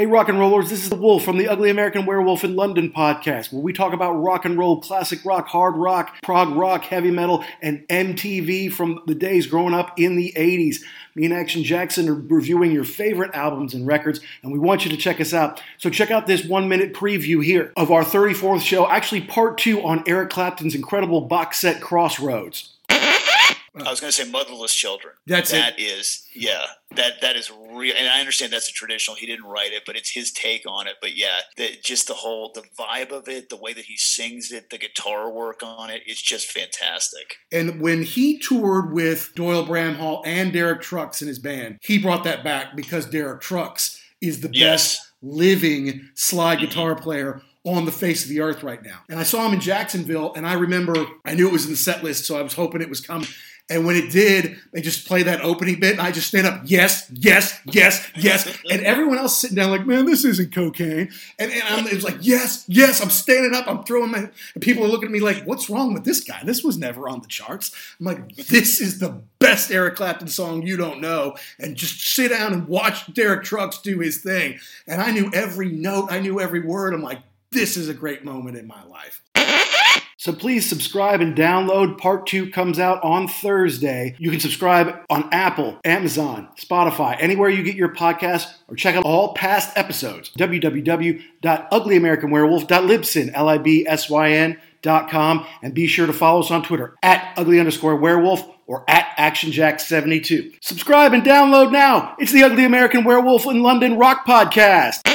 Hey, rock and rollers, this is the Wolf from the Ugly American Werewolf in London podcast, where we talk about rock and roll, classic rock, hard rock, prog rock, heavy metal, and MTV from the days growing up in the 80s. Me and Action Jackson are reviewing your favorite albums and records, and we want you to check us out. So check out this one minute preview here of our 34th show, actually part two on Eric Clapton's incredible box set Crossroads. I was going to say motherless children. That's That it. is, yeah, that that is real. And I understand that's a traditional. He didn't write it, but it's his take on it. But yeah, the, just the whole the vibe of it, the way that he sings it, the guitar work on it, it's just fantastic. And when he toured with Doyle Bramhall and Derek Trucks in his band, he brought that back because Derek Trucks is the Yes. best living slide mm-hmm. guitar player on the face of the earth right now. And I saw him in Jacksonville, and I remember I knew it was in the set list, so I was hoping it was coming. And when it did, they just play that opening bit, and I just stand up, yes, yes, yes, yes. And everyone else sitting down like, man, this isn't cocaine. And, and I'm, it was like, yes, yes, I'm standing up, I'm throwing my, and people are looking at me like, what's wrong with this guy? This was never on the charts. I'm like, this is the best Eric Clapton song you don't know. And just sit down and watch Derek Trucks do his thing. And I knew every note, I knew every word. I'm like, this is a great moment in my life. So please subscribe and download. Part two comes out on Thursday. You can subscribe on Apple, Amazon, Spotify, anywhere you get your podcasts, or check out all past episodes. www.uglyamericanwerewolf.libsyn, L-I-B-S-Y-N dot com, and be sure to follow us on Twitter at ugly underscore werewolf or at actionjack72. Subscribe and download now. It's the Ugly American Werewolf in London Rock Podcast.